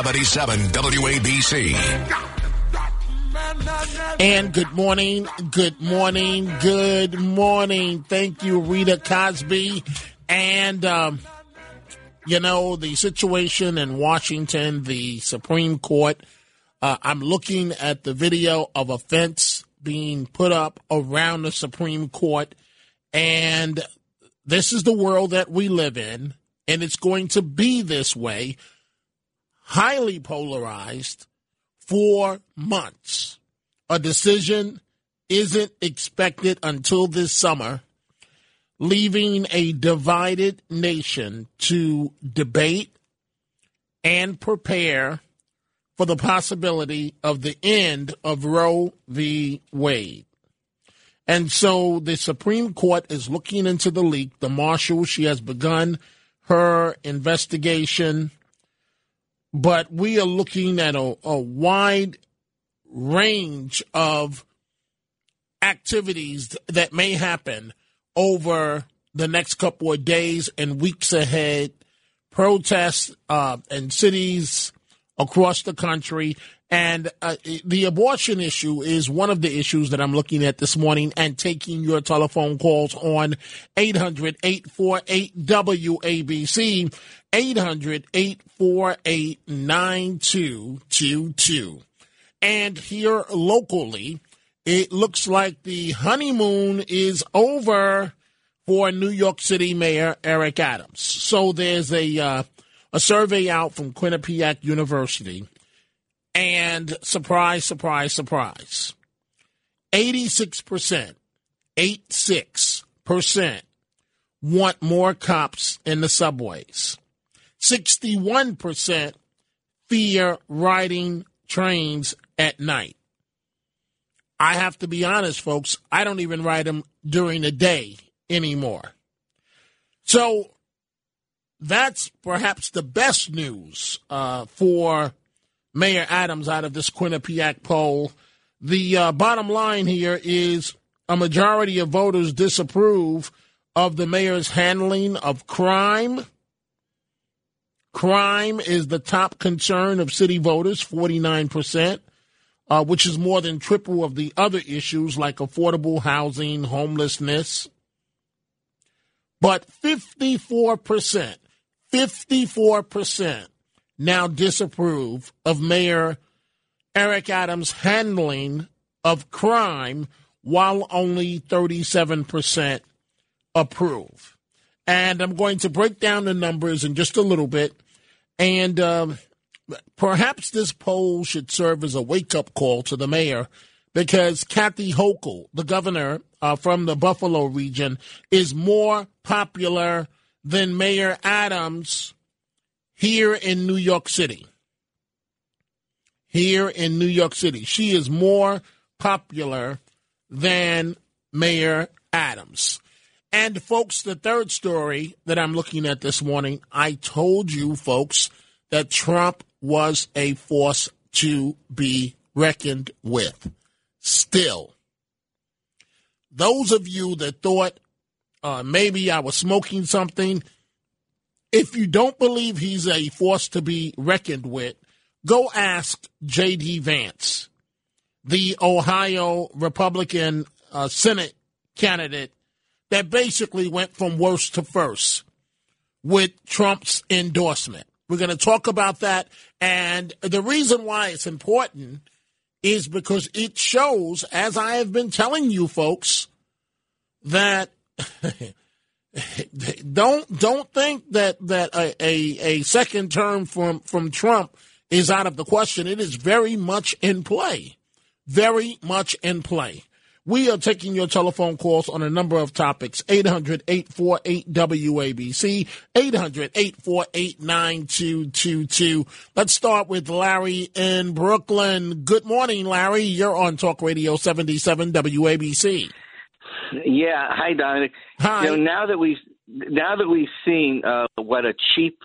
77 WABC. And good morning, good morning, good morning. Thank you, Rita Cosby. And, um, you know, the situation in Washington, the Supreme Court, uh, I'm looking at the video of a fence being put up around the Supreme Court. And this is the world that we live in, and it's going to be this way, highly polarized for months. A decision isn't expected until this summer, leaving a divided nation to debate and prepare for the possibility of the end of Roe v. Wade. And so the Supreme Court is looking into the leak. The marshal, she has begun her investigation, but we are looking at a, a wide range of activities that may happen over the next couple of days and weeks ahead. Protests uh, in cities across the country and uh, the abortion issue is one of the issues that I'm looking at this morning and taking your telephone calls on 800 848 WABC, 800 848 9222. And here locally, it looks like the honeymoon is over for New York City Mayor Eric Adams. So there's a, uh, a survey out from Quinnipiac University and surprise, surprise, surprise 86%, 86% want more cops in the subways. 61% fear riding trains at night. I have to be honest, folks, I don't even ride them during the day anymore. So that's perhaps the best news uh, for Mayor Adams out of this Quinnipiac poll. The uh, bottom line here is a majority of voters disapprove of the mayor's handling of crime. Crime is the top concern of city voters, 49%, uh, which is more than triple of the other issues like affordable housing, homelessness. But 54%, 54% now disapprove of Mayor Eric Adams' handling of crime, while only 37% approve. And I'm going to break down the numbers in just a little bit. And um, perhaps this poll should serve as a wake up call to the mayor because Kathy Hochul, the governor uh, from the Buffalo region, is more popular than Mayor Adams here in New York City. Here in New York City. She is more popular than Mayor Adams. And, folks, the third story that I'm looking at this morning, I told you, folks, that Trump was a force to be reckoned with. Still, those of you that thought uh, maybe I was smoking something, if you don't believe he's a force to be reckoned with, go ask J.D. Vance, the Ohio Republican uh, Senate candidate that basically went from worst to first with Trump's endorsement. We're going to talk about that. And the reason why it's important is because it shows, as I have been telling you folks, that don't don't think that that a, a, a second term from from Trump is out of the question. It is very much in play, very much in play. We are taking your telephone calls on a number of topics 800 848 WABC, 800 848 9222. Let's start with Larry in Brooklyn. Good morning, Larry. You're on Talk Radio 77 WABC. Yeah. Hi, Dominic. Hi. You know, now that we've now that we've seen uh, what a cheap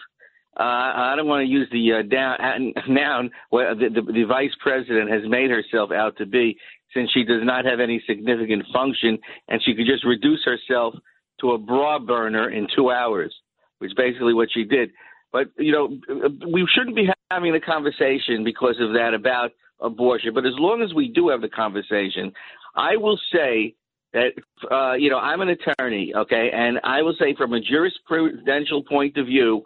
uh, I don't want to use the uh, down, noun what the, the, the vice president has made herself out to be, since she does not have any significant function, and she could just reduce herself to a bra burner in two hours, which basically what she did. But you know, we shouldn't be having the conversation because of that about abortion. But as long as we do have the conversation, I will say that uh, you know I'm an attorney, okay, and I will say from a jurisprudential point of view,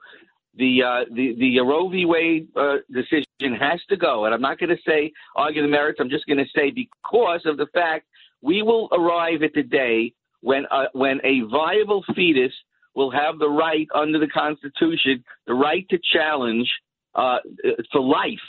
the uh, the the Roe v. Wade uh, decision has to go, and I'm not going to say argue the merits. I'm just going to say because of the fact we will arrive at the day when uh, when a viable fetus will have the right under the Constitution, the right to challenge uh, for life.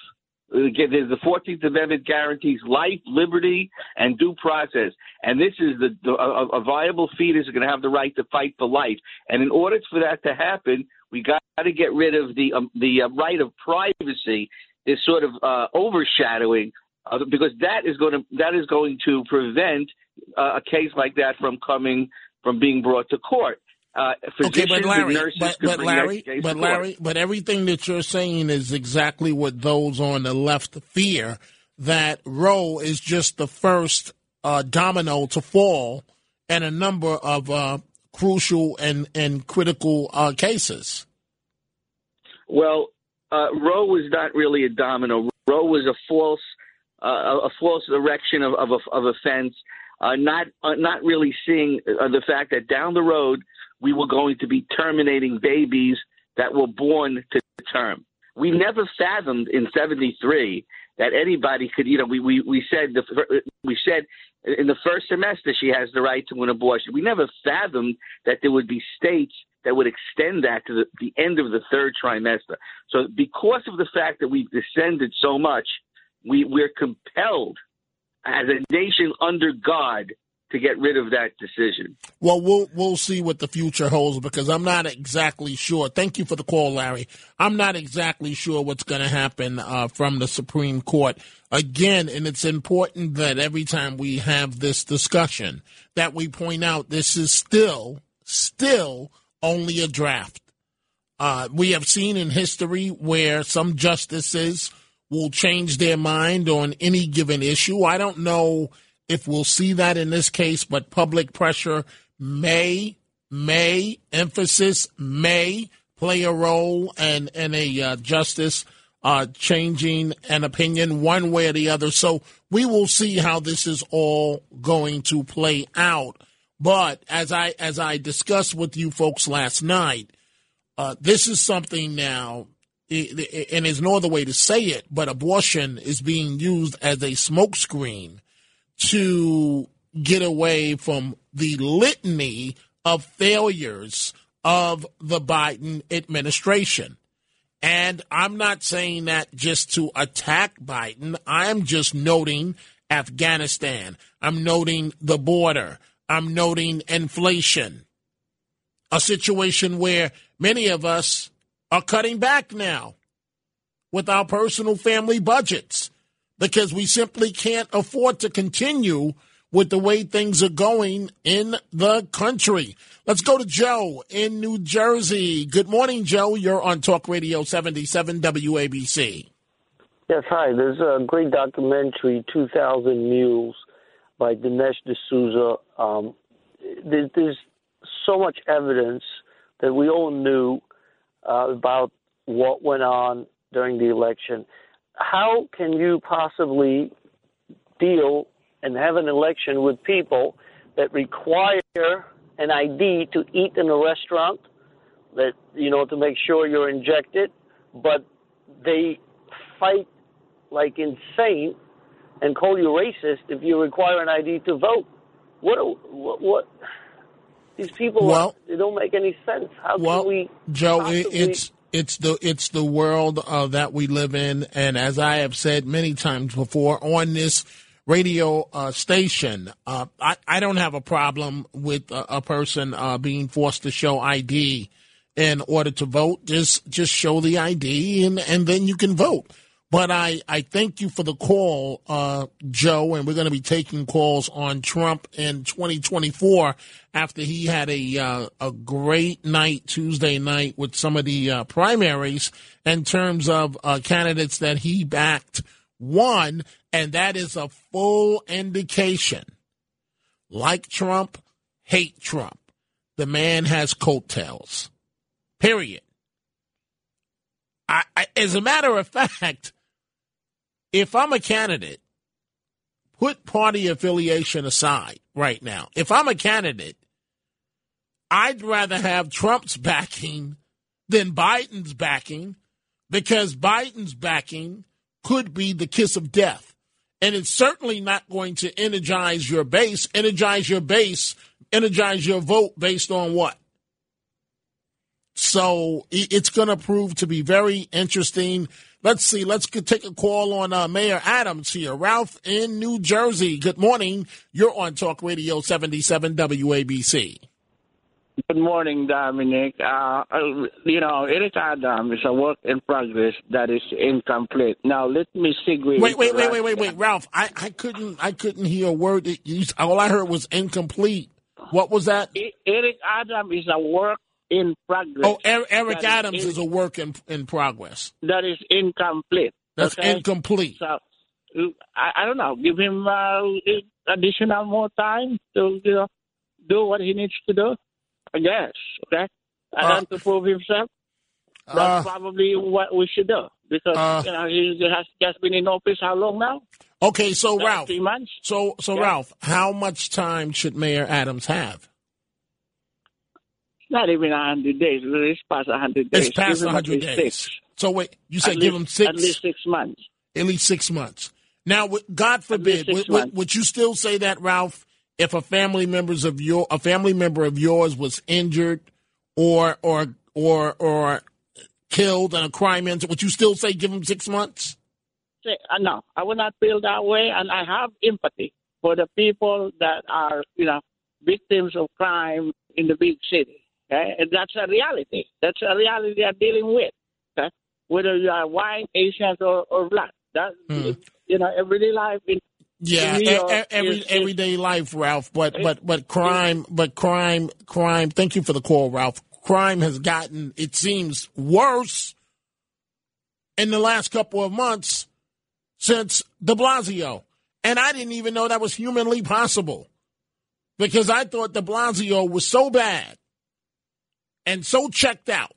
The Fourteenth Amendment guarantees life, liberty, and due process, and this is the, the a, a viable fetus is going to have the right to fight for life. And in order for that to happen, we got to get rid of the um, the uh, right of privacy, this sort of uh, overshadowing, uh, because that is going to that is going to prevent uh, a case like that from coming from being brought to court. Uh, okay, but Larry, but, but Larry, but Larry, but everything that you're saying is exactly what those on the left fear that Roe is just the first uh, domino to fall, and a number of crucial and, and critical uh, cases? Well, uh, Roe was not really a domino. Roe was a false uh, a false erection of, of, of offense, uh, not uh, not really seeing uh, the fact that down the road we were going to be terminating babies that were born to term. We never fathomed in '73 that anybody could, you know, we, we, we said the, we said in the first semester she has the right to an abortion. We never fathomed that there would be states that would extend that to the, the end of the third trimester. So because of the fact that we've descended so much, we, we're compelled as a nation under God to get rid of that decision. Well, we'll we'll see what the future holds because I'm not exactly sure. Thank you for the call, Larry. I'm not exactly sure what's going to happen uh, from the Supreme Court again, and it's important that every time we have this discussion that we point out this is still still only a draft. Uh, we have seen in history where some justices will change their mind on any given issue. I don't know if we'll see that in this case, but public pressure may, may, emphasis may play a role and, and a uh, justice uh, changing an opinion one way or the other. So we will see how this is all going to play out. But as I as I discussed with you folks last night, uh, this is something now, and there's no other way to say it, but abortion is being used as a smokescreen to get away from the litany of failures of the Biden administration. And I'm not saying that just to attack Biden. I'm just noting Afghanistan. I'm noting the border. I'm noting inflation. A situation where many of us are cutting back now with our personal family budgets because we simply can't afford to continue with the way things are going in the country. Let's go to Joe in New Jersey. Good morning, Joe. You're on Talk Radio 77 WABC. Yes, hi. There's a great documentary, 2000 Mules, by Dinesh D'Souza. Um, there's, so much evidence that we all knew uh, about what went on during the election how can you possibly deal and have an election with people that require an ID to eat in a restaurant, that you know to make sure you're injected, but they fight like insane and call you racist if you require an ID to vote. What? What? what these people, well, they don't make any sense. How well, can we? Joe, it's it's the it's the world uh, that we live in, and as I have said many times before on this radio uh, station. Uh, I, I don't have a problem with a, a person uh, being forced to show ID in order to vote. Just just show the ID and, and then you can vote. But I, I thank you for the call, uh, Joe, and we're going to be taking calls on Trump in 2024 after he had a uh, a great night Tuesday night with some of the uh, primaries in terms of uh, candidates that he backed won, and that is a full indication. Like Trump, hate Trump. The man has coattails. Period. I, I, as a matter of fact, if I'm a candidate, put party affiliation aside right now. If I'm a candidate, I'd rather have Trump's backing than Biden's backing because Biden's backing could be the kiss of death. And it's certainly not going to energize your base. Energize your base, energize your vote based on what? So it's going to prove to be very interesting. Let's see. Let's take a call on uh, Mayor Adams here. Ralph in New Jersey. Good morning. You're on Talk Radio 77 WABC. Good morning, Dominic. Uh, uh, you know, Eric Adams is a work in progress that is incomplete. Now, let me segue. Wait, wait, wait, wait, wait, wait, Ralph. I, I couldn't, I couldn't hear a word. That you, all I heard was incomplete. What was that? Eric Adams is a work in progress. Oh, Eric Adams is, in, is, a work in, in progress. That is incomplete. That's okay? incomplete. So, I, I, don't know. Give him uh, additional more time to you know, do what he needs to do. I guess. Okay, and uh, to prove himself. That's uh, probably what we should do because uh, you know he has just been in office how long now? Okay, so Ralph. Three months. So so yeah. Ralph, how much time should Mayor Adams have? Not even hundred days. It's past hundred days. It's past hundred days. Six. So wait, you said at give least, him six. At least six months. At least six months. Now, God forbid, would, would, would, you still say that, Ralph? If a family members of your a family member of yours was injured, or or or or killed in a crime incident, would you still say give him six months? Uh, no, I would not feel that way, and I have empathy for the people that are, you know, victims of crime in the big city. Okay? And that's a reality. That's a reality they are dealing with. Okay? Whether you are white, Asian, or, or black. That hmm. you know, everyday life in yeah, every is, everyday life, Ralph. But but but crime, but crime, crime. Thank you for the call, Ralph. Crime has gotten, it seems, worse in the last couple of months since De Blasio, and I didn't even know that was humanly possible because I thought De Blasio was so bad and so checked out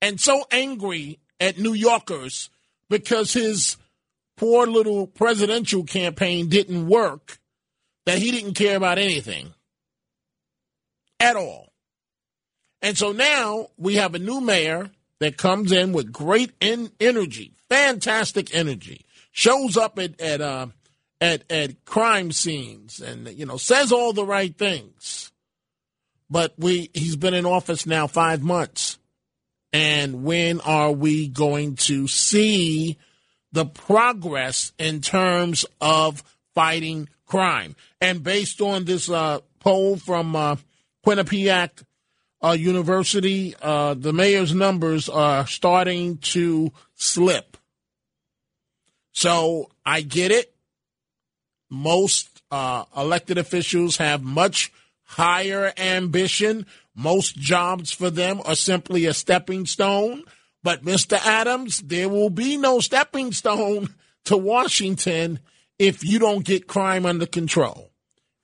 and so angry at New Yorkers because his poor little presidential campaign didn't work that he didn't care about anything at all. And so now we have a new mayor that comes in with great in- energy, fantastic energy, shows up at at uh, at at crime scenes and you know says all the right things but we he's been in office now five months. And when are we going to see the progress in terms of fighting crime? And based on this uh, poll from uh, Quinnipiac uh, University, uh, the mayor's numbers are starting to slip. So I get it. Most uh, elected officials have much higher ambition. Most jobs for them are simply a stepping stone. But, Mr. Adams, there will be no stepping stone to Washington if you don't get crime under control.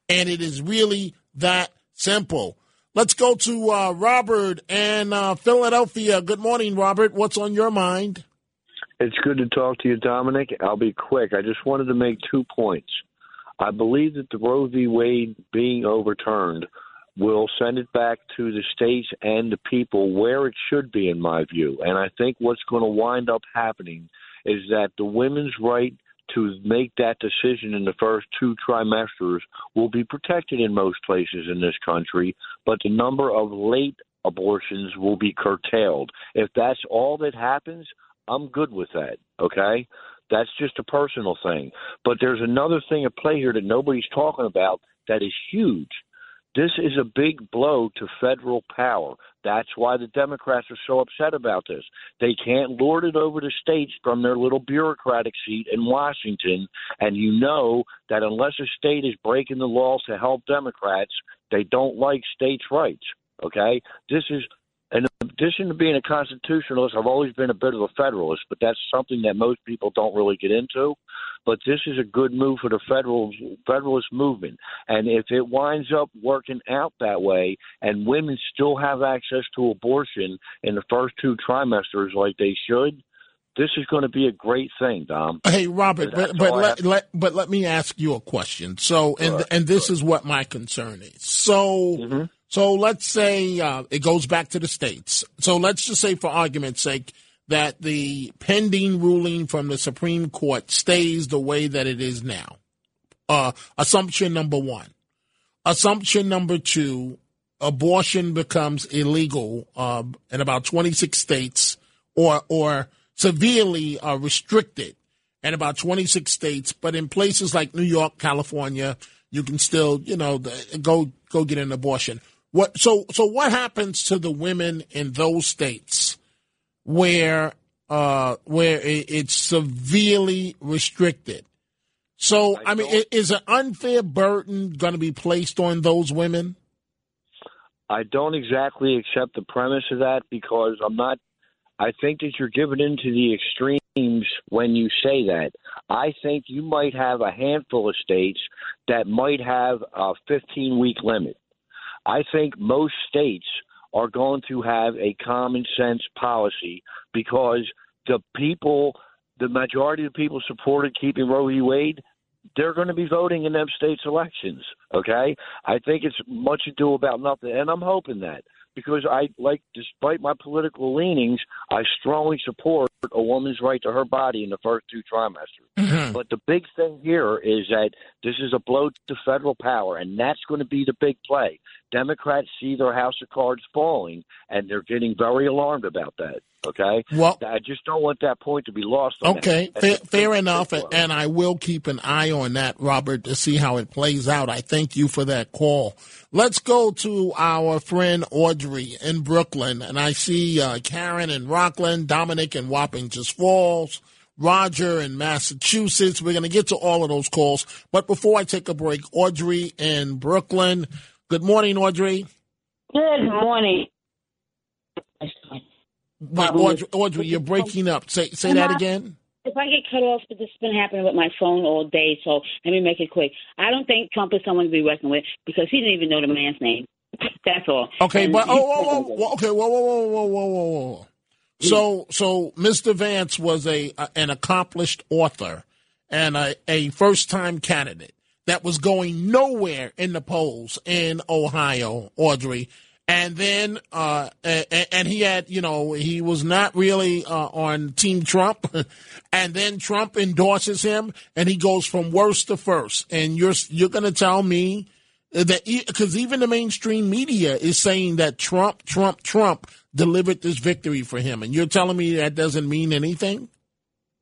And it is really that simple. Let's go to uh, Robert and uh, Philadelphia. Good morning, Robert. What's on your mind? It's good to talk to you, Dominic. I'll be quick. I just wanted to make two points. I believe that the Roe v. Wade being overturned will send it back to the states and the people where it should be, in my view. And I think what's going to wind up happening is that the women's right to make that decision in the first two trimesters will be protected in most places in this country, but the number of late abortions will be curtailed. If that's all that happens, I'm good with that, okay? That's just a personal thing. But there's another thing at play here that nobody's talking about that is huge. This is a big blow to federal power. That's why the Democrats are so upset about this. They can't lord it over the states from their little bureaucratic seat in Washington. And you know that unless a state is breaking the laws to help Democrats, they don't like states' rights. Okay? This is in addition to being a constitutionalist, I've always been a bit of a federalist, but that's something that most people don't really get into. But this is a good move for the federal federalist movement, and if it winds up working out that way, and women still have access to abortion in the first two trimesters like they should, this is going to be a great thing, Dom. Hey, Robert, but but let, let, but let me ask you a question. So, and right. and this is what my concern is. So. Mm-hmm so let's say uh, it goes back to the states. So let's just say, for argument's sake, that the pending ruling from the Supreme Court stays the way that it is now. Uh, assumption number one. Assumption number two abortion becomes illegal uh, in about 26 states or, or severely uh, restricted in about 26 states. But in places like New York, California, you can still, you know, go go get an abortion. What so so what happens to the women in those states where uh, where it's severely restricted? So I, I mean, is an unfair burden going to be placed on those women? I don't exactly accept the premise of that because I'm not. I think that you're giving into the extremes when you say that. I think you might have a handful of states that might have a 15 week limit. I think most states are going to have a common sense policy because the people, the majority of the people supported keeping Roe v. Wade, they're going to be voting in them states' elections. Okay, I think it's much ado about nothing, and I'm hoping that because I like, despite my political leanings, I strongly support a woman's right to her body in the first two trimesters. Mm-hmm. But the big thing here is that this is a blow to federal power, and that's going to be the big play. Democrats see their house of cards falling, and they're getting very alarmed about that. Okay. Well, I just don't want that point to be lost. okay, fair, fair enough, and I will keep an eye on that, Robert, to see how it plays out. I thank you for that call. Let's go to our friend Audrey in Brooklyn, and I see uh, Karen in Rockland, Dominic in Wappingers Falls. Roger in Massachusetts. We're going to get to all of those calls. But before I take a break, Audrey in Brooklyn. Good morning, Audrey. Good morning. Wait, Audrey, Audrey, you're breaking up. Say say that again. If I get cut off, this has been happening with my phone all day, so let me make it quick. I don't think Trump is someone to be reckoned with because he didn't even know the man's name. That's all. Okay, and but oh, whoa, whoa, whoa, okay, whoa, whoa, whoa, whoa, whoa, whoa, whoa. So, so Mr. Vance was a, a an accomplished author and a, a first time candidate that was going nowhere in the polls in Ohio, Audrey and then uh, and, he had you know he was not really uh, on Team Trump, and then Trump endorses him, and he goes from worst to first. And you're you're going to tell me that because even the mainstream media is saying that Trump, Trump, Trump delivered this victory for him, and you're telling me that doesn't mean anything?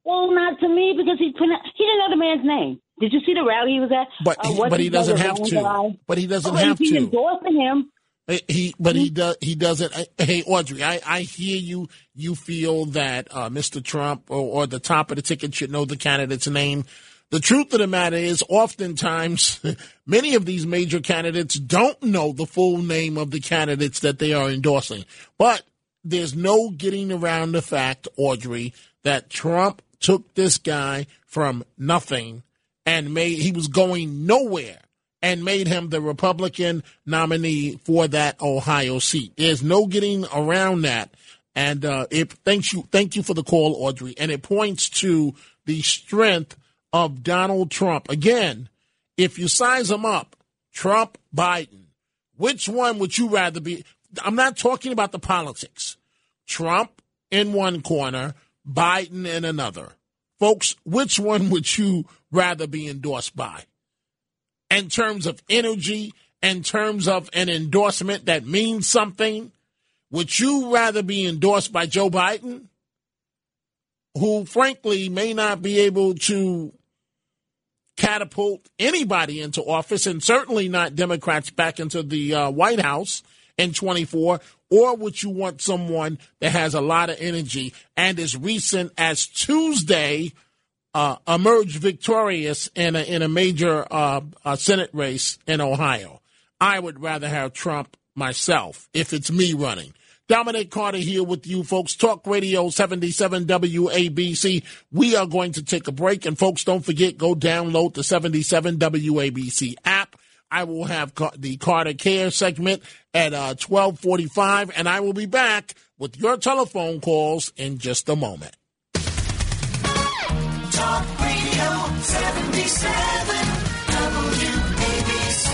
Well, not to me because he he didn't know the man's name. Did you see the rally he was at? But uh, but he doesn't have to. But he doesn't oh, have he's to. He's endorsing him. Uh, he, but he mm-hmm. does. He doesn't. Uh, hey, Audrey, I, I hear you. You feel that uh, Mr. Trump or, or the top of the ticket should know the candidate's name. The truth of the matter is, oftentimes, many of these major candidates don't know the full name of the candidates that they are endorsing. But there's no getting around the fact, Audrey, that Trump took this guy from nothing and made he was going nowhere and made him the Republican nominee for that Ohio seat. There's no getting around that. And uh, it thanks you, thank you for the call, Audrey. And it points to the strength of Donald Trump. Again, if you size them up, Trump, Biden, which one would you rather be? I'm not talking about the politics. Trump in one corner, Biden in another. Folks, which one would you rather be endorsed by? In terms of energy, in terms of an endorsement that means something? Would you rather be endorsed by Joe Biden who frankly may not be able to catapult anybody into office and certainly not Democrats back into the uh, White House in 24? Or would you want someone that has a lot of energy and as recent as Tuesday uh, victorious in a, in a major uh, Senate race in Ohio? I would rather have Trump myself if it's me running. Dominic Carter here with you folks. Talk Radio 77 WABC. We are going to take a break. And folks, don't forget, go download the 77 WABC app. I will have the Carter Care segment at uh, 1245, and I will be back with your telephone calls in just a moment. Talk Radio 77 WABC.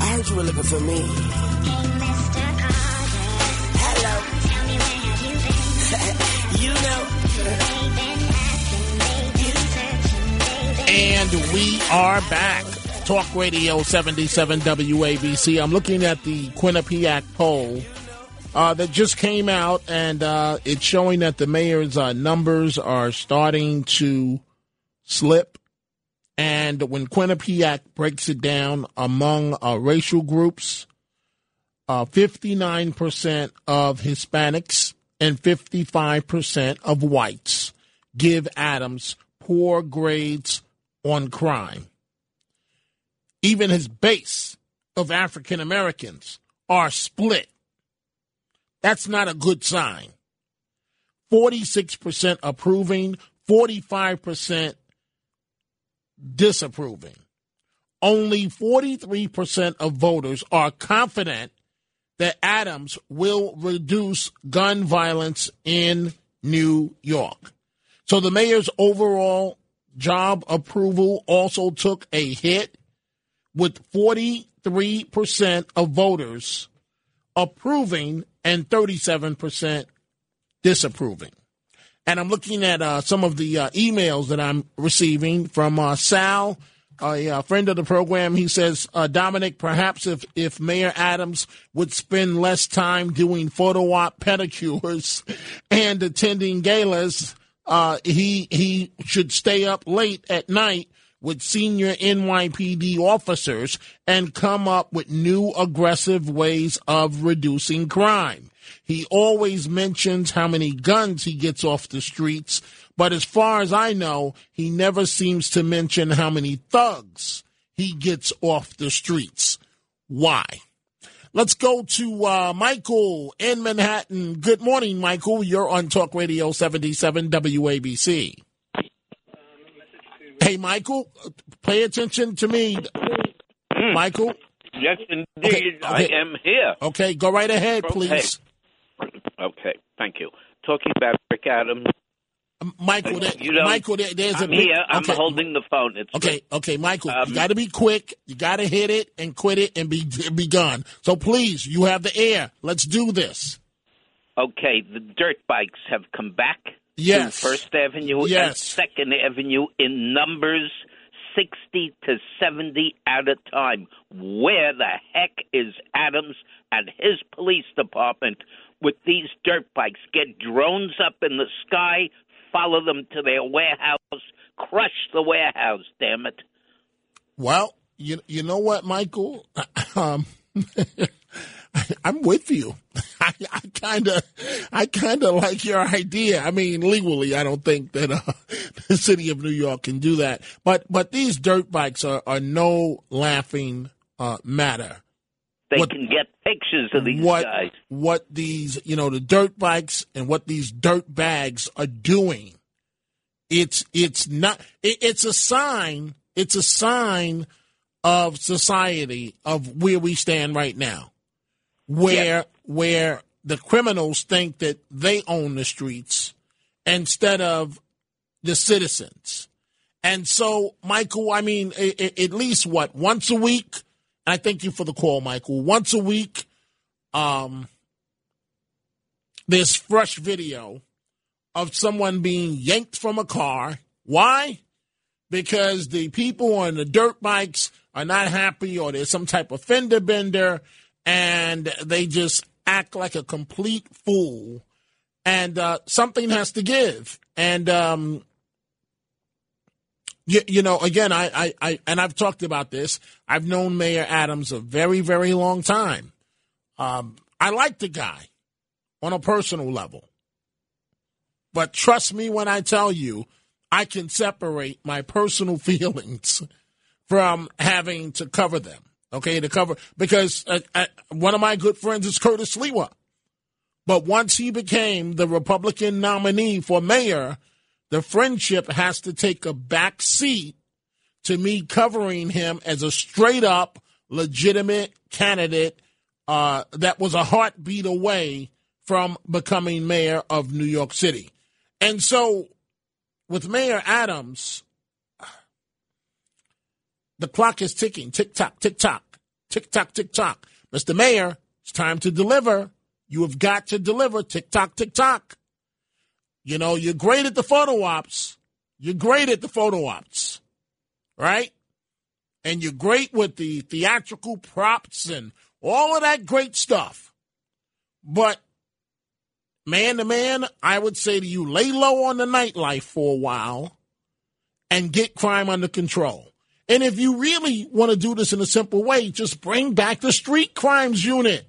I heard you were looking for me. Hey, Mr. Carter. Hello. Tell me where have you been? you know. And we are back. Talk Radio 77 WABC. I'm looking at the Quinnipiac poll uh, that just came out, and uh, it's showing that the mayor's uh, numbers are starting to slip. And when Quinnipiac breaks it down among uh, racial groups, uh, 59% of Hispanics and 55% of whites give Adams poor grades on crime. Even his base of African Americans are split. That's not a good sign. 46% approving, 45% disapproving. Only 43% of voters are confident that Adams will reduce gun violence in New York. So the mayor's overall job approval also took a hit with 43% of voters approving and 37% disapproving. And I'm looking at uh, some of the uh, emails that I'm receiving from uh, Sal, a, friend of the program. He says, uh, Dominic, perhaps if, if Mayor Adams would spend less time doing photo op pedicures and attending galas, uh, he he should stay up late at night with senior NYPD officers and come up with new aggressive ways of reducing crime. He always mentions how many guns he gets off the streets, but as far as I know, he never seems to mention how many thugs he gets off the streets. Why? Let's go to uh, Michael in Manhattan. Good morning, Michael. You're on Talk Radio 77 WABC. Hey, Michael, pay attention to me. Hmm. Michael? Yes, indeed. Okay, okay. I am here. Okay, go right ahead, please. Okay, thank you. Talking about Eric Adams. Michael, there, you know, Michael, there, there's I'm a big, here. I'm okay. holding the phone. It's Okay, okay, Michael, Um, you got to be quick. You got to hit it and quit it and be be gone. So please, you have the air. Let's do this. Okay, the dirt bikes have come back Yes. First Avenue and Second Avenue in numbers 60 to 70 at a time. Where the heck is Adams and his police department with these dirt bikes? Get drones up in the sky, follow them to their warehouse, crush the warehouse, damn it. Well, you you know what, Michael? Um, I'm with you. I kind of, I kind of like your idea. I mean, legally, I don't think that uh, the city of New York can do that. But but these dirt bikes are, are no laughing uh, matter. They What- can get pictures of these what guys. what these you know the dirt bikes and what these dirt bags are doing it's it's not it, it's a sign it's a sign of society of where we stand right now where where the criminals think that they own the streets instead of the citizens. And so michael i mean a- a- at least what once a week? I thank you for the call michael. Once a week um there's fresh video of someone being yanked from a car. Why? Because the people on the dirt bikes are not happy or there's some type of fender bender and they just act like a complete fool, and uh, something has to give. And um, you, you know, again, I, I, I, and I've talked about this. I've known Mayor Adams a very, very long time. Um, I like the guy on a personal level, but trust me when I tell you, I can separate my personal feelings from having to cover them. Okay, to cover because uh, uh, one of my good friends is Curtis Sliwa. But once he became the Republican nominee for mayor, the friendship has to take a back seat to me covering him as a straight up legitimate candidate uh, that was a heartbeat away from becoming mayor of New York City. And so with Mayor Adams, the clock is ticking. Tick tock, tick tock, tick tock, tick tock. Mr. Mayor, it's time to deliver. You have got to deliver. Tick tock, tick tock. You know, you're great at the photo ops. You're great at the photo ops, right? And you're great with the theatrical props and all of that great stuff. But man to man, I would say to you, lay low on the nightlife for a while and get crime under control. And if you really want to do this in a simple way, just bring back the street crimes unit.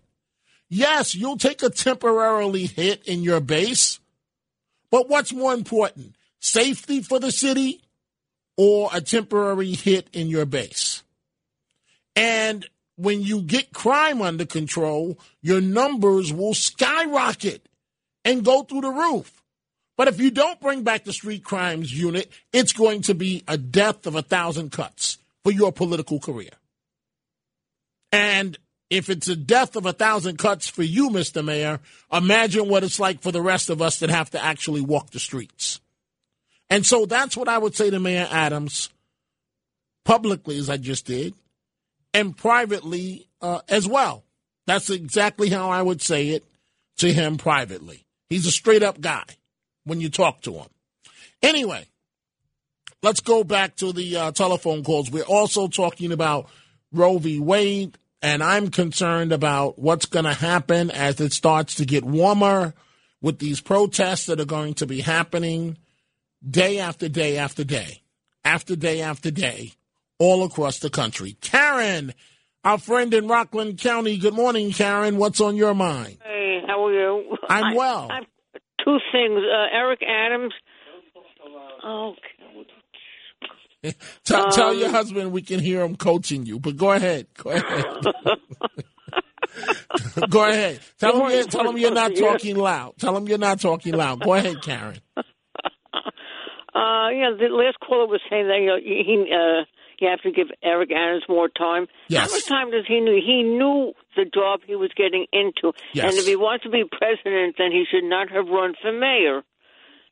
Yes, you'll take a temporarily hit in your base, but what's more important, safety for the city or a temporary hit in your base? And when you get crime under control, your numbers will skyrocket and go through the roof. But if you don't bring back the street crimes unit, it's going to be a death of a thousand cuts for your political career. And if it's a death of a thousand cuts for you, Mr. Mayor, imagine what it's like for the rest of us that have to actually walk the streets. And so that's what I would say to Mayor Adams publicly, as I just did, and privately uh, as well. That's exactly how I would say it to him privately. He's a straight up guy when you talk to him. Anyway, let's go back to the uh, telephone calls. We're also talking about Roe v. Wade, and I'm concerned about what's going to happen as it starts to get warmer with these protests that are going to be happening day after day after day, after day after day, all across the country. Karen, our friend in Rockland County. Good morning, Karen. What's on your mind? Hey, how are you? I'm well. I two things. Uh, Eric Adams. Oh, Tell, tell your Um, husband we can hear him coaching you, but go ahead. Go ahead. go ahead. Tell him, you're, tell him you're not talking loud. Tell him you're not talking loud. Go ahead, Karen. Uh, yeah, the last caller was saying that you know, he uh, you have to give Eric Adams more time. Yes. How much time does he know? He knew the job he was getting into, Yes. and if he wants to be president, then he should not have run for mayor.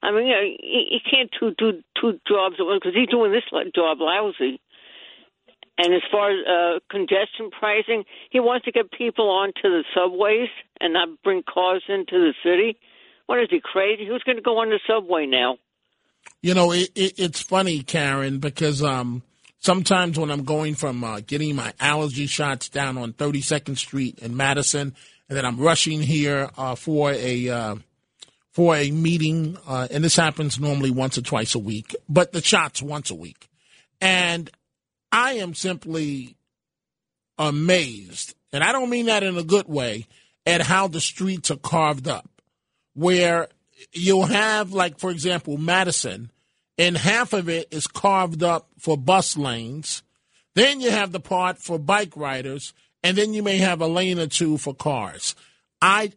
I mean, you know, he, he can't do do two jobs at once because he's doing this job lousy. And as far as uh, congestion pricing, he wants to get people onto the subways and not bring cars into the city. What is he crazy? Who's going to go on the subway now? You know, it, it, it's funny, Karen, because um, sometimes when I'm going from uh, getting my allergy shots down on 32nd Street in Madison, and then I'm rushing here uh, for a uh, for a meeting, uh, and this happens normally once or twice a week, but the shots once a week, and I am simply amazed, and I don't mean that in a good way, at how the streets are carved up, where you'll have, like, for example, Madison, and half of it is carved up for bus lanes. Then you have the part for bike riders, and then you may have a lane or two for cars. I,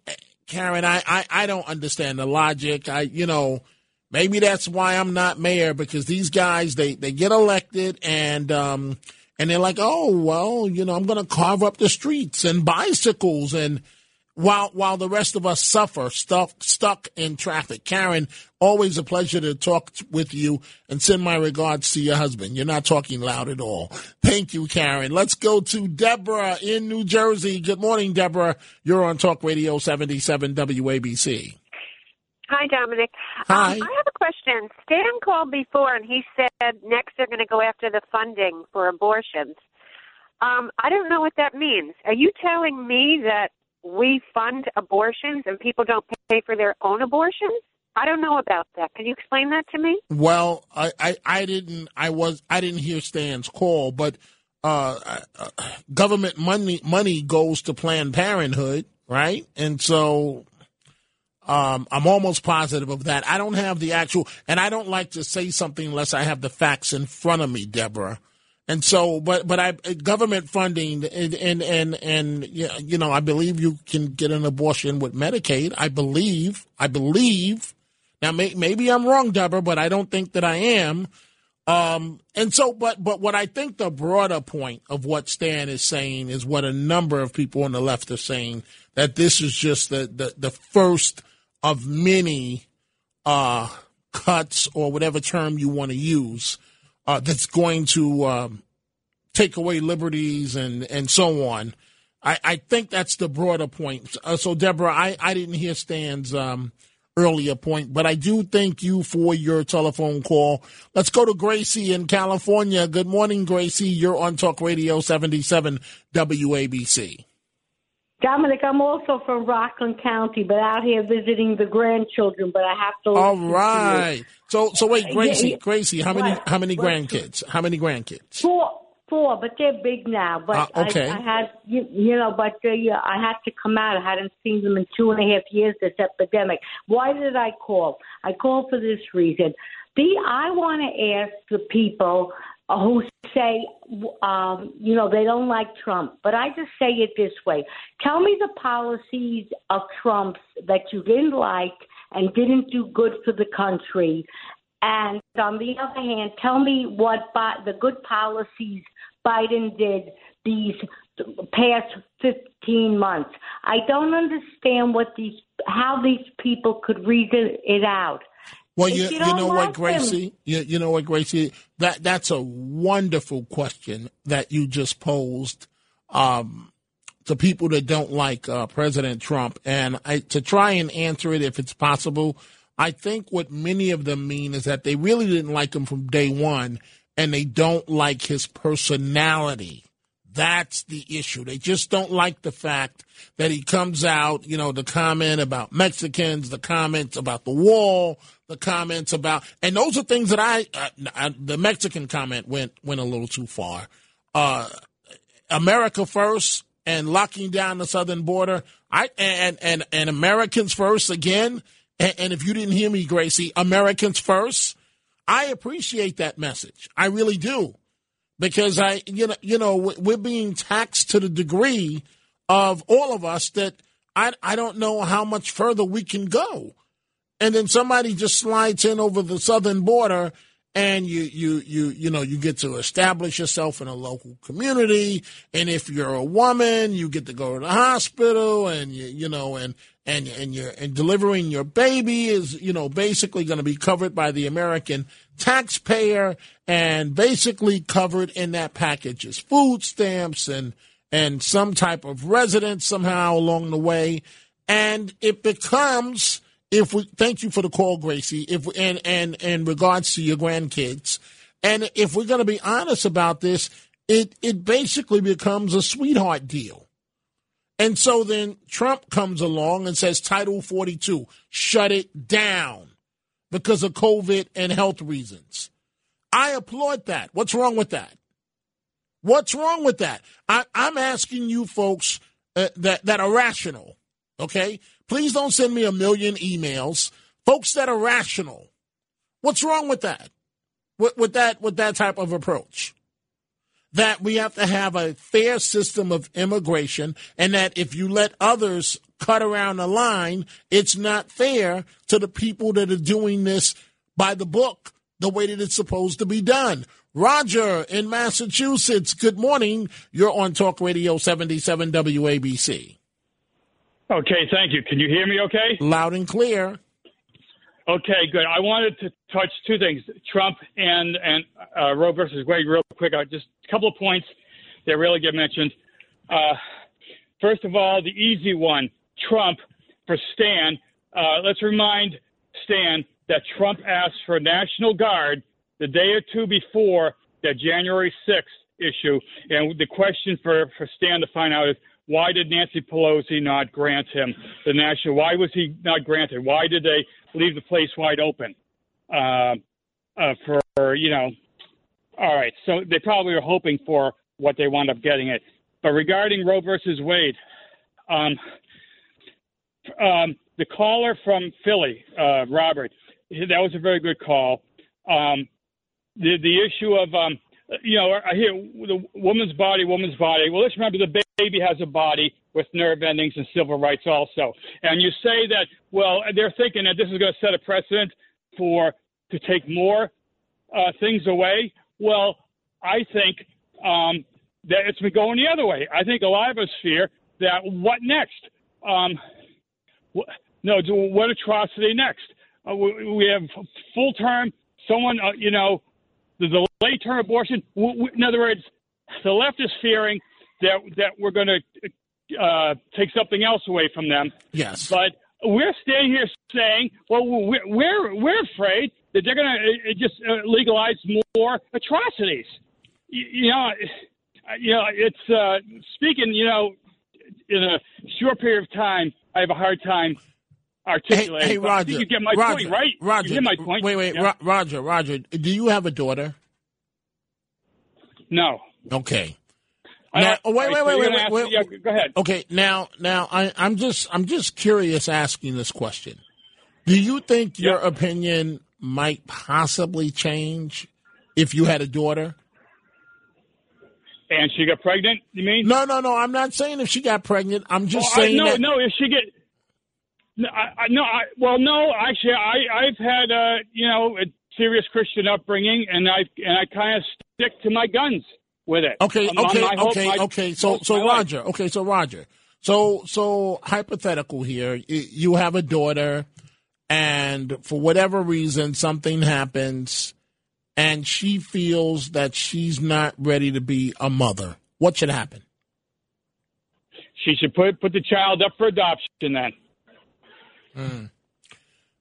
Karen, I, I, I don't understand the logic. I, you know, maybe that's why I'm not mayor because these guys they they get elected and um and they're like, oh well, you know, I'm going to carve up the streets and bicycles and while while the rest of us suffer stuck stuck in traffic. Karen, always a pleasure to talk t- with you and send my regards to your husband. You're not talking loud at all. Thank you, Karen. Let's go to Deborah in New Jersey. Good morning, Deborah. You're on Talk Radio 77 WABC. Hi, Dominic. Hi. Um, I have a question. Stan called before and he said next they're going to go after the funding for abortions. Um, I don't know what that means. Are you telling me that we fund abortions and people don't pay for their own abortions? I don't know about that. Can you explain that to me? Well, I, I, I didn't I was I didn't hear Stan's call, but uh, uh, government money money goes to Planned Parenthood, right? And so um, I'm almost positive of that. I don't have the actual, and I don't like to say something unless I have the facts in front of me, Deborah. And so, but but I government funding and and and, and you know I believe you can get an abortion with Medicaid. I believe I believe. Now may, maybe I'm wrong, Deborah, but I don't think that I am. Um, and so, but but what I think the broader point of what Stan is saying is what a number of people on the left are saying that this is just the the, the first of many uh, cuts or whatever term you want to use uh, that's going to um, take away liberties and, and so on. I, I think that's the broader point. Uh, so, Deborah, I, I didn't hear Stan's um, earlier point, but I do thank you for your telephone call. Let's go to Gracie in California. Good morning, Gracie. You're on Talk Radio 77 WABC. Dominic, I'm also from Rockland County, but out here visiting the grandchildren. But I have to. All right. So, so wait, Gracie. Gracie, how many, how many grandkids? How many grandkids? Four, four, but they're big now. But Ah, okay. I, I had, you, you know, but uh, yeah, I had to come out. I hadn't seen them in two and a half years. This epidemic. Why did I call? I called for this reason. The I want to ask the people uh, who say, um, you know, they don't like Trump, but I just say it this way: Tell me the policies of Trump's that you didn't like and didn't do good for the country. And on the other hand, tell me what Bi- the good policies Biden did these past 15 months. I don't understand what these how these people could reason it out. Well, you, you you know like what, Gracie? You, you know what, Gracie? That that's a wonderful question that you just posed um, to people that don't like uh, President Trump, and I, to try and answer it if it's possible. I think what many of them mean is that they really didn't like him from day one, and they don't like his personality. That's the issue. They just don't like the fact that he comes out, you know, the comment about Mexicans, the comments about the wall, the comments about, and those are things that I, uh, the Mexican comment went went a little too far. Uh, America first and locking down the southern border. I and and and Americans first again. And, and if you didn't hear me, Gracie, Americans first. I appreciate that message. I really do because I, you know, you know, we- we're being taxed to the degree of all of us that I, I don't know how much further we can go. And then somebody just slides in over the southern border and you, you, you, you know, you get to establish yourself in a local community. And if you're a woman, you get to go to the hospital and you, you know, and, and, and you're, and delivering your baby is, you know, basically going to be covered by the American taxpayer and basically covered in that package is food stamps and, and some type of residence somehow along the way. And it becomes, if we thank you for the call, Gracie, if and and in regards to your grandkids, and if we're going to be honest about this, it it basically becomes a sweetheart deal. And so then Trump comes along and says Title 42, shut it down because of COVID and health reasons. I applaud that. What's wrong with that? What's wrong with that? I, I'm asking you folks uh, that, that are rational, okay? Please don't send me a million emails. Folks that are rational. What's wrong with that? With, with that with that type of approach? That we have to have a fair system of immigration and that if you let others cut around the line, it's not fair to the people that are doing this by the book the way that it's supposed to be done. Roger in Massachusetts, good morning. You're on Talk Radio 77 WABC. Okay, thank you. Can you hear me okay? Loud and clear. Okay, good. I wanted to touch two things Trump and, and uh, Roe versus Wade, real quick. Uh, just a couple of points that really get mentioned. Uh, first of all, the easy one Trump for Stan. Uh, let's remind Stan that Trump asked for a National Guard the day or two before that January 6th issue. And the question for, for Stan to find out is why did Nancy Pelosi not grant him the national? Why was he not granted? Why did they leave the place wide open uh, uh, for you know? All right, so they probably were hoping for what they wound up getting it. But regarding Roe versus Wade, um, um, the caller from Philly, uh, Robert, that was a very good call. Um, the the issue of um, you know, I hear the woman's body, woman's body. Well, let's remember the baby has a body with nerve endings and civil rights also. And you say that, well, they're thinking that this is going to set a precedent for to take more uh, things away. Well, I think um, that it's been going the other way. I think a lot of us fear that what next? Um, wh- no, what atrocity next? Uh, we, we have full term. Someone, uh, you know, the delayed term abortion. W- w- in other words, the left is fearing that that we're going to uh, take something else away from them. Yes. But we're staying here saying, well, we're we're, we're afraid that they're going to just uh, legalize more atrocities. You, you know, uh, you know, it's uh, speaking. You know, in a short period of time, I have a hard time articulating. Hey, think Roger. you get my Roger, point, right? Roger. you get my point. Wait, wait, Yeah. Ro- Roger, Roger. Do you have a daughter? No. Okay. I- Now, oh, wait, wait, wait, wait, wait, wait. yeah, go ahead. Okay, now, now, I, I'm just, I'm just curious asking this question. Do you think your opinion might possibly change if you had a daughter? And she got pregnant. You mean? No, no, no. I'm not saying if she got pregnant. I'm just Well, I- saying no, that. no. If she get, no, I, I, no, I, well, no. Actually, I, I've had, uh, you know, a serious Christian upbringing, and I, and I kind of stick to my guns with it. Okay, Um, okay, okay, my- okay. So, so my life. Roger. Okay, so Roger. So, so hypothetical here. You have a daughter, and for whatever reason, something happens, and she feels that she's not ready to be a mother. What should happen? She should put put the child up for adoption then. Mm.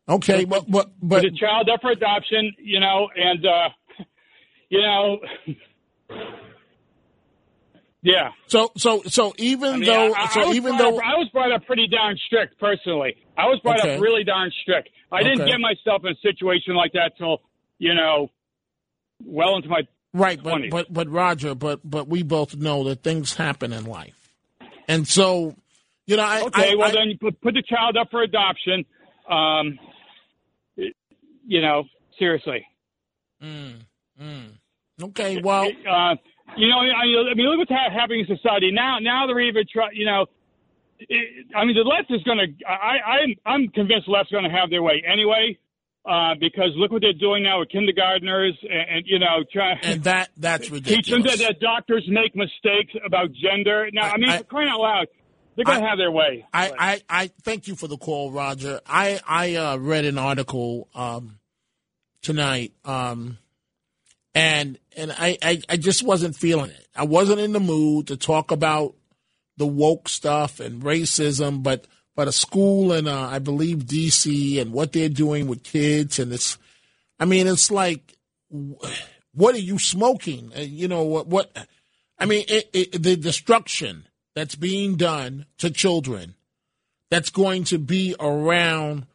Okay, but but but put the child up for adoption, you know, and uh, you know, yeah. So so so even I mean, though I, I so even though up, I was brought up pretty darn strict personally. I was brought Okay. up really darn strict. I didn't get myself in a situation like that till you know, well into my Right, but 20s. but but Roger, but but we both know that things happen in life, and so you know, I okay. I, well, then put the child up for adoption. Um, you know, seriously. Mm, mm. Okay, well, uh, you know, I, I mean, look what's ha- happening in society now. Now they're even trying. you know. It, I mean, the left is going to. I, I'm I'm convinced the left's going to have their way anyway, uh, because look what they're doing now with kindergartners and, and you know, trying and that that's teach them ridiculous. that, that doctors make mistakes about gender. Now, I, mean, I- crying out loud, they're going to I- have their way. I, I, I thank you for the call, Roger. I I uh, read an article um, tonight, um, and and I, I I just wasn't feeling it. I wasn't in the mood to talk about the woke stuff and racism, but but a school in uh, I believe D.C. and what they're doing with kids, and it's, I mean, it's like, what are you smoking? Uh, you know what what. I mean, it, it, the destruction that's being done to children that's going to be around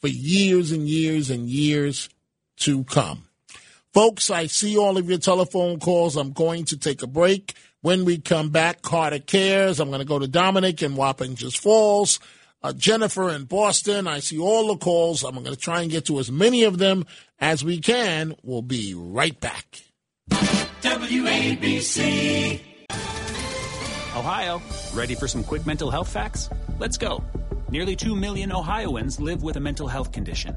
for years and years and years to come. Folks, I see all of your telephone calls. I'm going to take a break. When we come back, Carter Cares. I'm going to go to Dominic in Wappingers Falls. Uh, Jennifer in Boston. I see all the calls. I'm going to try and get to as many of them as we can. We'll be right back. WABC. Ohio, ready for some quick mental health facts? Let's go. Nearly 2 million Ohioans live with a mental health condition.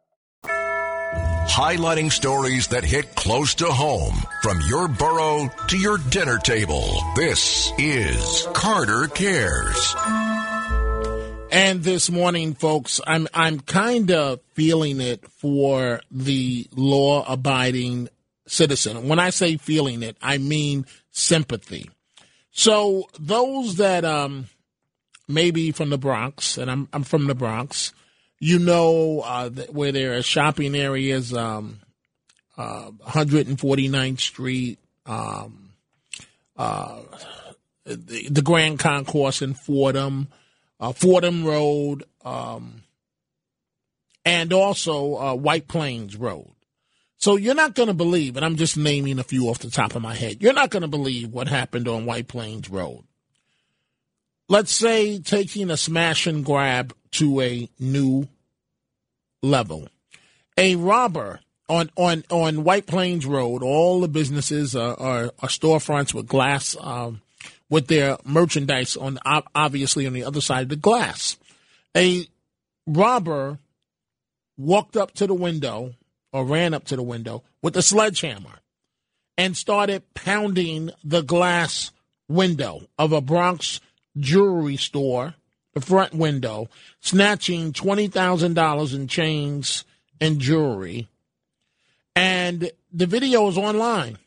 Highlighting stories that hit close to home from your borough to your dinner table. This is Carter Cares. And this morning, folks, I'm I'm kind of feeling it for the law-abiding citizen. When I say feeling it, I mean sympathy. So those that um, maybe from the Bronx, and I'm I'm from the Bronx, you know uh, where there are shopping areas, um, uh, 149th Street, um, uh, the, the Grand Concourse in Fordham, uh, Fordham Road, um, and also uh, White Plains Road. So you're not going to believe, and I'm just naming a few off the top of my head. You're not going to believe what happened on White Plains Road. Let's say taking a smash and grab to a new level. A robber on on on White Plains Road. All the businesses are, are, are storefronts with glass, um, with their merchandise on obviously on the other side of the glass. A robber walked up to the window or ran up to the window with a sledgehammer and started pounding the glass window of a Bronx jewelry store, the front window, snatching $20,000 in chains and jewelry. And the video is online.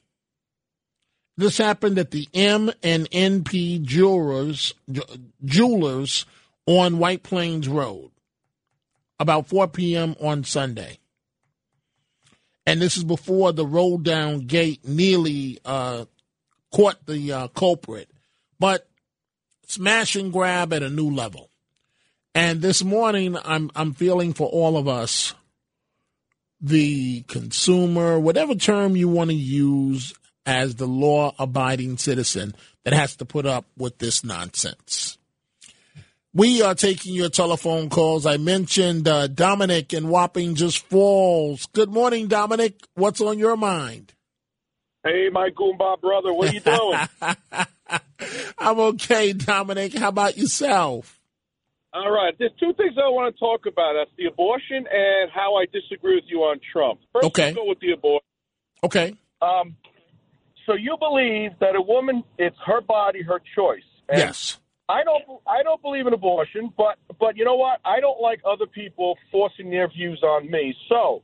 This happened at the M and NP Jewelers Jewelers on White Plains Road about 4 p.m. on Sunday. And this is before the roll down gate nearly uh, caught the uh, culprit. But smash and grab at a new level. And this morning, I'm I'm feeling for all of us, the consumer, whatever term you want to use, as the law-abiding citizen that has to put up with this nonsense. We are taking your telephone calls. I mentioned uh, Dominic in Wappingers Falls. Good morning, Dominic. What's on your mind? Hey, my Goomba brother, what are you doing? I'm okay, Dominic. How about yourself? All right, there's two things I want to talk about. That's the abortion and how I disagree with you on Trump. First, Okay. let's go with the abortion. Okay. Um, so you believe that a woman, it's her body, her choice. And yes. I don't. I don't believe in abortion, but but you know what? I don't like other people forcing their views on me. So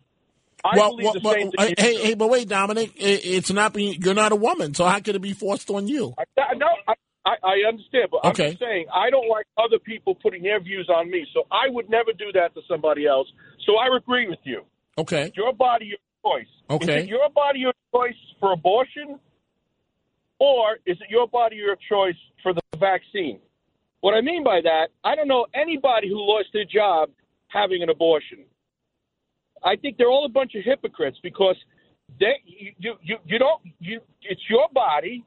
I well, believe well, the same hey, thing. hey, hey, but wait, Dominic. It's not being. You're not a woman, so how could it be forced on you? I, no, I, I, understand, but I'm Okay. just saying I don't like other people putting their views on me. So I would never do that to somebody else. So I agree with you. Okay. Your body, your choice. Okay. Is it your body, your choice for abortion, or is it your body, your choice for the vaccine? What I mean by that, I don't know anybody who lost their job having an abortion. I think they're all a bunch of hypocrites because they you you, you, don't you it's your body,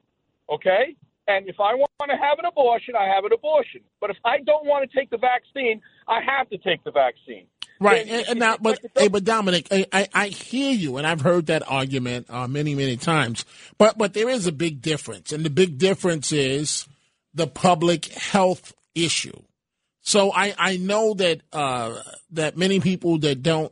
okay? And if I want to have an abortion, I have an abortion. But if I don't want to take the vaccine, I have to take the vaccine. Right, and, and now, but hey, but Dominic, I, I, I hear you, and I've heard that argument uh, many, many times. But but there is a big difference, and the big difference is the public health issue. So I, I know that uh, that many people that don't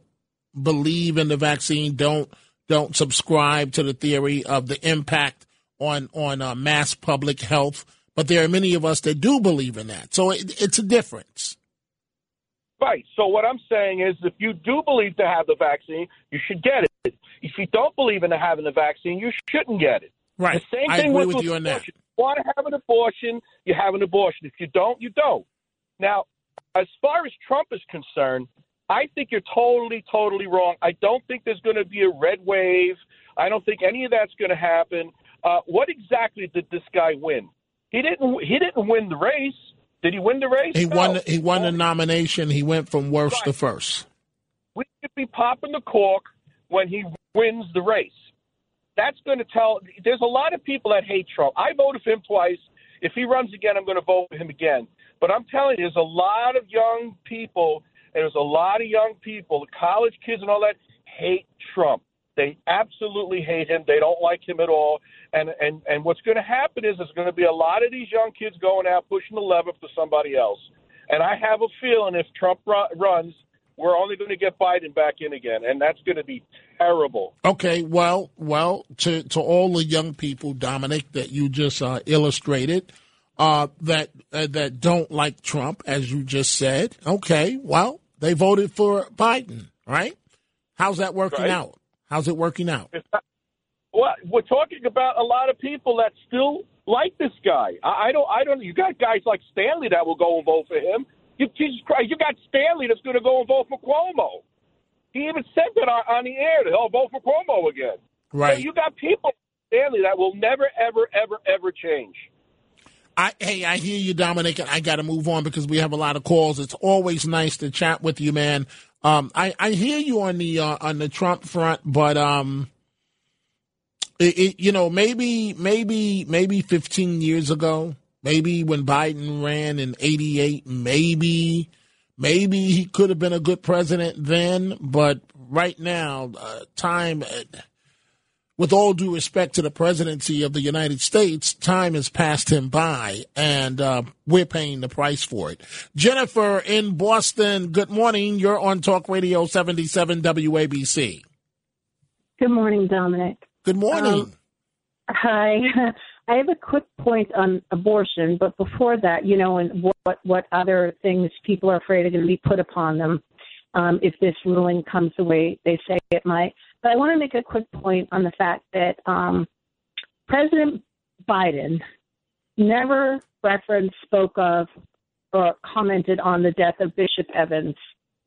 believe in the vaccine don't don't subscribe to the theory of the impact on on uh, mass public health. But there are many of us that do believe in that. So it, it's a difference. Right. So what I'm saying is, if you do believe to have the vaccine, you should get it. If you don't believe in having the vaccine, you shouldn't get it. Right. The same I thing agree with, with you on that. If you want to have an abortion, you have an abortion. If you don't, you don't. Now, as far as Trump is concerned, I think you're totally, totally wrong. I don't think there's going to be a red wave. I don't think any of that's going to happen. Uh, what exactly did this guy win? He didn't. He didn't win the race. Did he win the race? He No. won. He won the nomination. He went from worst to first. we should be popping the cork when he wins the race. That's going to tell. There's a lot of people that hate Trump. I voted for him twice. If he runs again, I'm going to vote for him again. But I'm telling you, there's a lot of young people, and there's a lot of young people, college kids and all that, hate Trump. They absolutely hate him. They don't like him at all. And and and what's going to happen is there's going to be a lot of these young kids going out pushing the lever for somebody else. And I have a feeling if Trump ru- runs, we're only going to get Biden back in again, and that's going to be terrible. Okay, well, well, to to all the young people, Dominic, that you just uh, illustrated, uh, that uh, that don't like Trump, as you just said. Okay, well, they voted for Biden, right? How's that working Right. out? How's it working out? Well, we're talking about a lot of people that still like this guy. I, I don't. I don't. You got guys like Stanley that will go and vote for him. You, Jesus Christ, you got Stanley that's going to go and vote for Cuomo. He even said that on, on the air that he'll vote for Cuomo again. Right. So you got people, Stanley, that will never, ever, ever, ever change. I, hey, I hear you, Dominic, and I got to move on because we have a lot of calls. It's always nice to chat with you, man. Um, I, I hear you on the uh, on the Trump front, but um, it, it, you know, maybe maybe maybe 15 years ago, maybe when Biden ran in '88, maybe maybe he could have been a good president then, but right now, uh, time. With all due respect to the presidency of the United States, time has passed him by, and uh, we're paying the price for it. Jennifer in Boston, good morning. You're on Talk Radio 77 WABC. Good morning, Dominic. Good morning. Um, hi. I have a quick point on abortion, but before that, you know, and what what other things people are afraid are going to be put upon them um, if this ruling comes the way they say it might. But I want to make a quick point on the fact that um, President Biden never referenced, spoke of, or commented on the death of Bishop Evans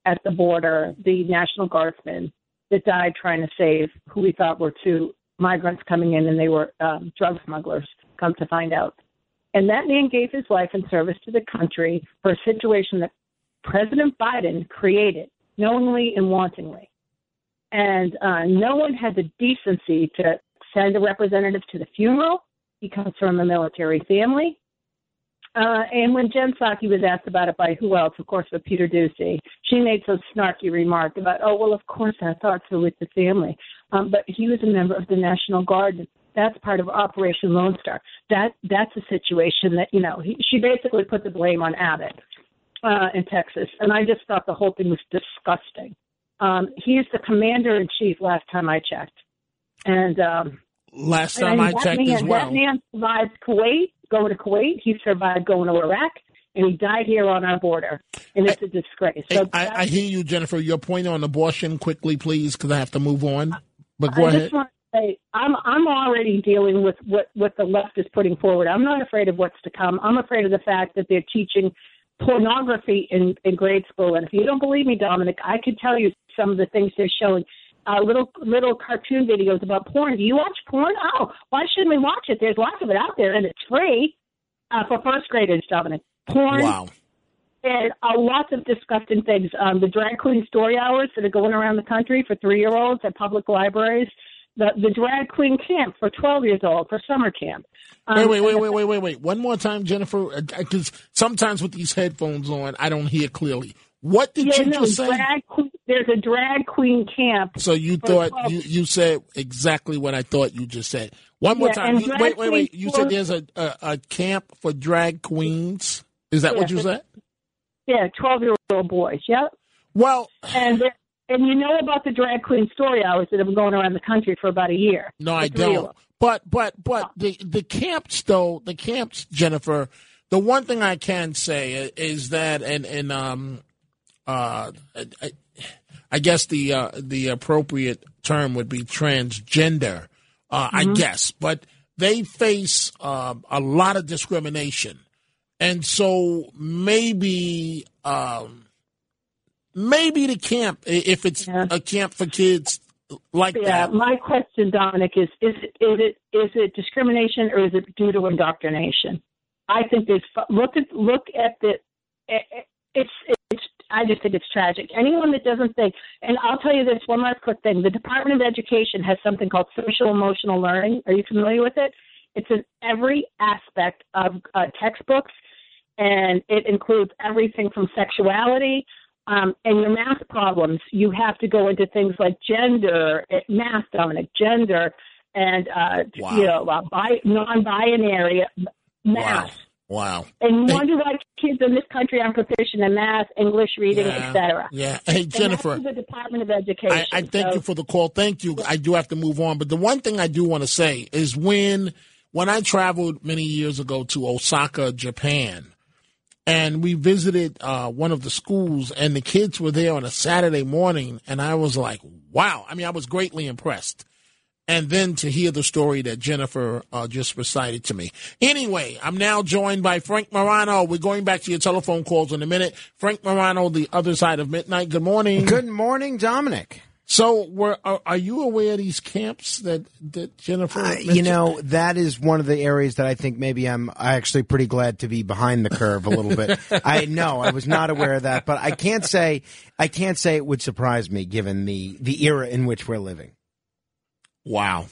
at the border, the National Guardsman that died trying to save who we thought were two migrants coming in and they were um, drug smugglers, come to find out. And that man gave his life in service to the country for a situation that President Biden created, knowingly and wantingly. And uh, no one had the decency to send a representative to the funeral. He comes from a military family. Uh, and when Jen Psaki was asked about it by who else, of course, but Peter Doocy, she made some snarky remark about, oh, well, of course, I thought so with the family. Um, but he was a member of the National Guard. That's part of Operation Lone Star. That that's a situation that you know. He, she basically put the blame on Abbott uh, in Texas, and I just thought the whole thing was disgusting. Um, he's the commander in chief. Last time I checked, and um, Last time and I checked man, as well. That man survived Kuwait, going to Kuwait. He survived going to Iraq, and he died here on our border. And it's a disgrace. So I, I hear you, Jennifer. Your point on abortion, quickly, please, because I have to move on. But go I ahead. just want say I'm I'm already dealing with what what the left is putting forward. I'm not afraid of what's to come. I'm afraid of the fact that they're teaching pornography in in grade school. And if you don't believe me, Dominic, I could tell you some of the things they're showing. Uh, little little cartoon videos about porn. Do you watch porn? Oh, why shouldn't we watch it? There's lots of it out there, and it's free uh, for first graders, Dominic. Porn Wow. and uh, lots of disgusting things. Um, the drag queen story hours that are going around the country for three year olds at public libraries. The the drag queen camp for twelve years old for summer camp. Um, wait, wait, wait, wait, wait, wait, wait. One more time, Jennifer, because sometimes with these headphones on, I don't hear clearly. What did yeah, you no, just say? queen, there's a drag queen camp. So you thought 12 you, you said exactly what I thought you just said. One more Yeah, time. You- wait, wait, wait. You said there's a, a a camp for drag queens. Is that what you said? Yeah, twelve year old boys. Yep. Well, and and you know about the drag queen story hours that have been going around the country for about a year. No, I The three of don't. But but but the the camps though the camps Jennifer. The one thing I can say is that and and um uh I, I guess the uh, the appropriate term would be transgender. Uh, I Mhm. guess, but they face uh, a lot of discrimination, and so maybe um, maybe the camp if it's a camp for kids like yeah, that. my question, Dominic, is is it is it is it discrimination or is it due to indoctrination? I think there's look at look at the it's it's I just think it's tragic. Anyone that doesn't think, and I'll tell you this one last quick thing: the Department of Education has something called social emotional learning. Are you familiar with it? It's in every aspect of uh, textbooks, and it includes everything from sexuality um, and your math problems. You have to go into things like gender, eh, math, Dominic, gender, and uh, Wow. you know, uh, bi- non-binary math. Wow. wow. And you wonder why kids in this country aren't proficient in math, English reading, Yeah. etc. Yeah. Hey, And Jennifer. the Department of Education. I, I thank So- you for the call. Thank you. I do have to move on, but the one thing I do want to say is when when I traveled many years ago to Osaka, Japan, and we visited uh, one of the schools, and the kids were there on a Saturday morning, and I was like, wow. I mean, I was greatly impressed. And then to hear the story that Jennifer uh, just recited to me. Anyway, I'm now joined by Frank Morano. We're going back to your telephone calls in a minute. Frank Morano, the other side of midnight. Good morning. Good morning, Dominic. So, were are, are you aware of these camps that that Jennifer? Uh, you know, that is one of the areas that I think maybe I'm actually pretty glad to be behind the curve a little bit. I know I was not aware of that, but I can't say I can't say it would surprise me given the the era in which we're living. Wow.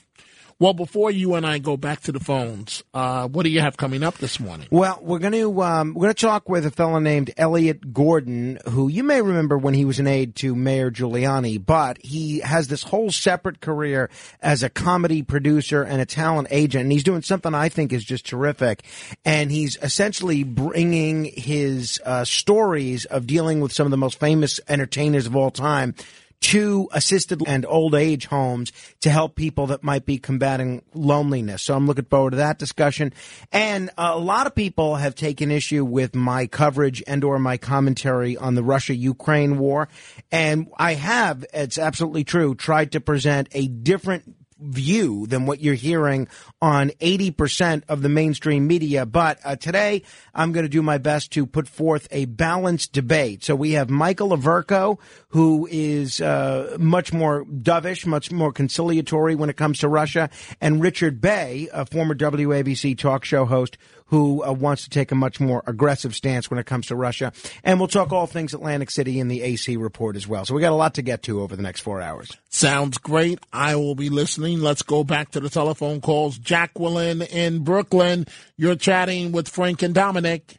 Well, before you and I go back to the phones, uh, what do you have coming up this morning? Well, we're going to um, we're going to talk with a fellow named Elliot Gordon, who you may remember when he was an aide to Mayor Giuliani, but he has this whole separate career as a comedy producer and a talent agent, and he's doing something I think is just terrific. And he's essentially bringing his uh, stories of dealing with some of the most famous entertainers of all time to assisted and old age homes to help people that might be combating loneliness. So I'm looking forward to that discussion. And a lot of people have taken issue with my coverage and or my commentary on the Russia-Ukraine war. And I have, it's absolutely true, tried to present a different view than what you're hearing on 80% of the mainstream media. But uh, today, I'm going to do my best to put forth a balanced debate. So we have Michael Averko, who is uh, much more dovish, much more conciliatory when it comes to Russia, and Richard Bey, a former WABC talk show host, who uh, wants to take a much more aggressive stance when it comes to Russia. And we'll talk all things Atlantic City in the AC report as well. So we got a lot to get to over the next four hours. Sounds great. I will be listening. Let's go back to the telephone calls. Jacqueline in Brooklyn, you're chatting with Frank and Dominic.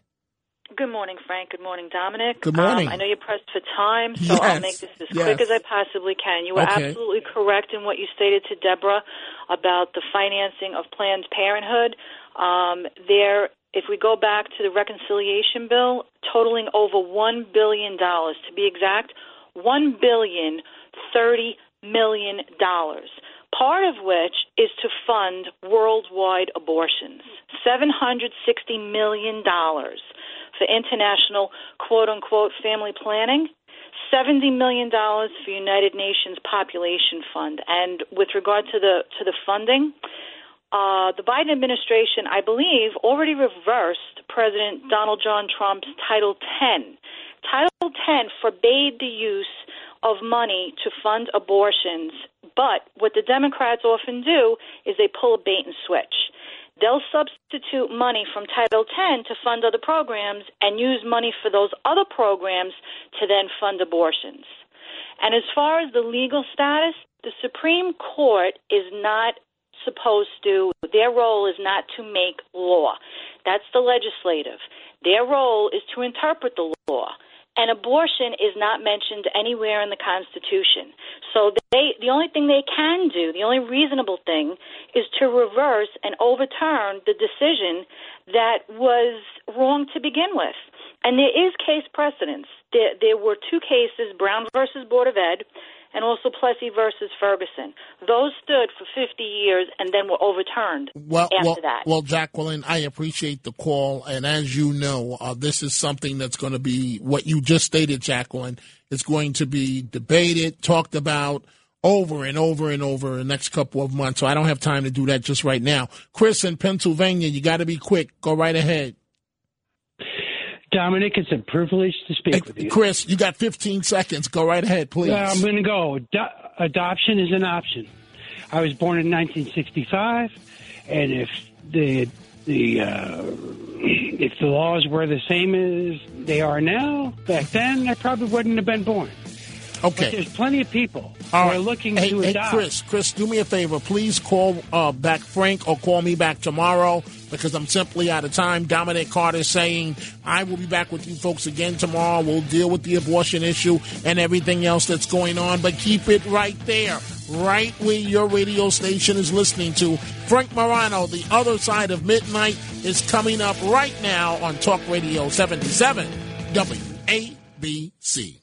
Good morning, Frank. Good morning, Dominic. Good morning. Um, I know you're pressed for time, so I'll make this as yes. quick as I possibly can. You were Okay. absolutely correct in what you stated to Deborah about the financing of Planned Parenthood. Um, there, if we go back to the reconciliation bill, totaling over one billion dollars, to be exact, one billion thirty million dollars. Part of which is to fund worldwide abortions. $760 million for international quote unquote family planning. $70 million for United Nations Population Fund. And with regard to the to the funding, uh, the Biden administration, I believe, already reversed President Donald John Trump's Title 10. Title 10 forbade the use of money to fund abortions, but what the Democrats often do is they pull a bait and switch. They'll substitute money from Title 10 to fund other programs and use money for those other programs to then fund abortions. And as far as the legal status, the Supreme Court is not supposed to, their role is not to make law. That's the legislative. Their role is to interpret the law. And abortion is not mentioned anywhere in the Constitution. So they, the only thing they can do, the only reasonable thing, is to reverse and overturn the decision that was wrong to begin with. And there is case precedence. There, there were two cases, Brown versus Board of Ed, and also Plessy versus Ferguson. Those stood for 50 years and then were overturned Well, after well, that. well, Jacqueline, I appreciate the call, and as you know, uh, this is something that's going to be what you just stated, Jacqueline. It's going to be debated, talked about over and over and over in the next couple of months. So I don't have time to do that just right now. Chris in Pennsylvania, you got to be quick. Go right ahead. Dominic, it's a privilege to speak with you. Chris, you got 15 seconds. Go right ahead, please. Uh, I'm going to go. Do- adoption is an option. I was born in 1965, and if the the uh, if the laws were the same as they are now back then, I probably wouldn't have been born. Okay. But there's plenty of people All who right. are looking hey, to hey, adopt. Chris, Chris, do me a favor. Please call uh, back Frank or call me back tomorrow because I'm simply out of time. Dominic Carter saying I will be back with you folks again tomorrow. We'll deal with the abortion issue and everything else that's going on, but keep it right there, right where your radio station is listening to. Frank Morano, The Other Side of Midnight, is coming up right now on Talk Radio 77 WABC.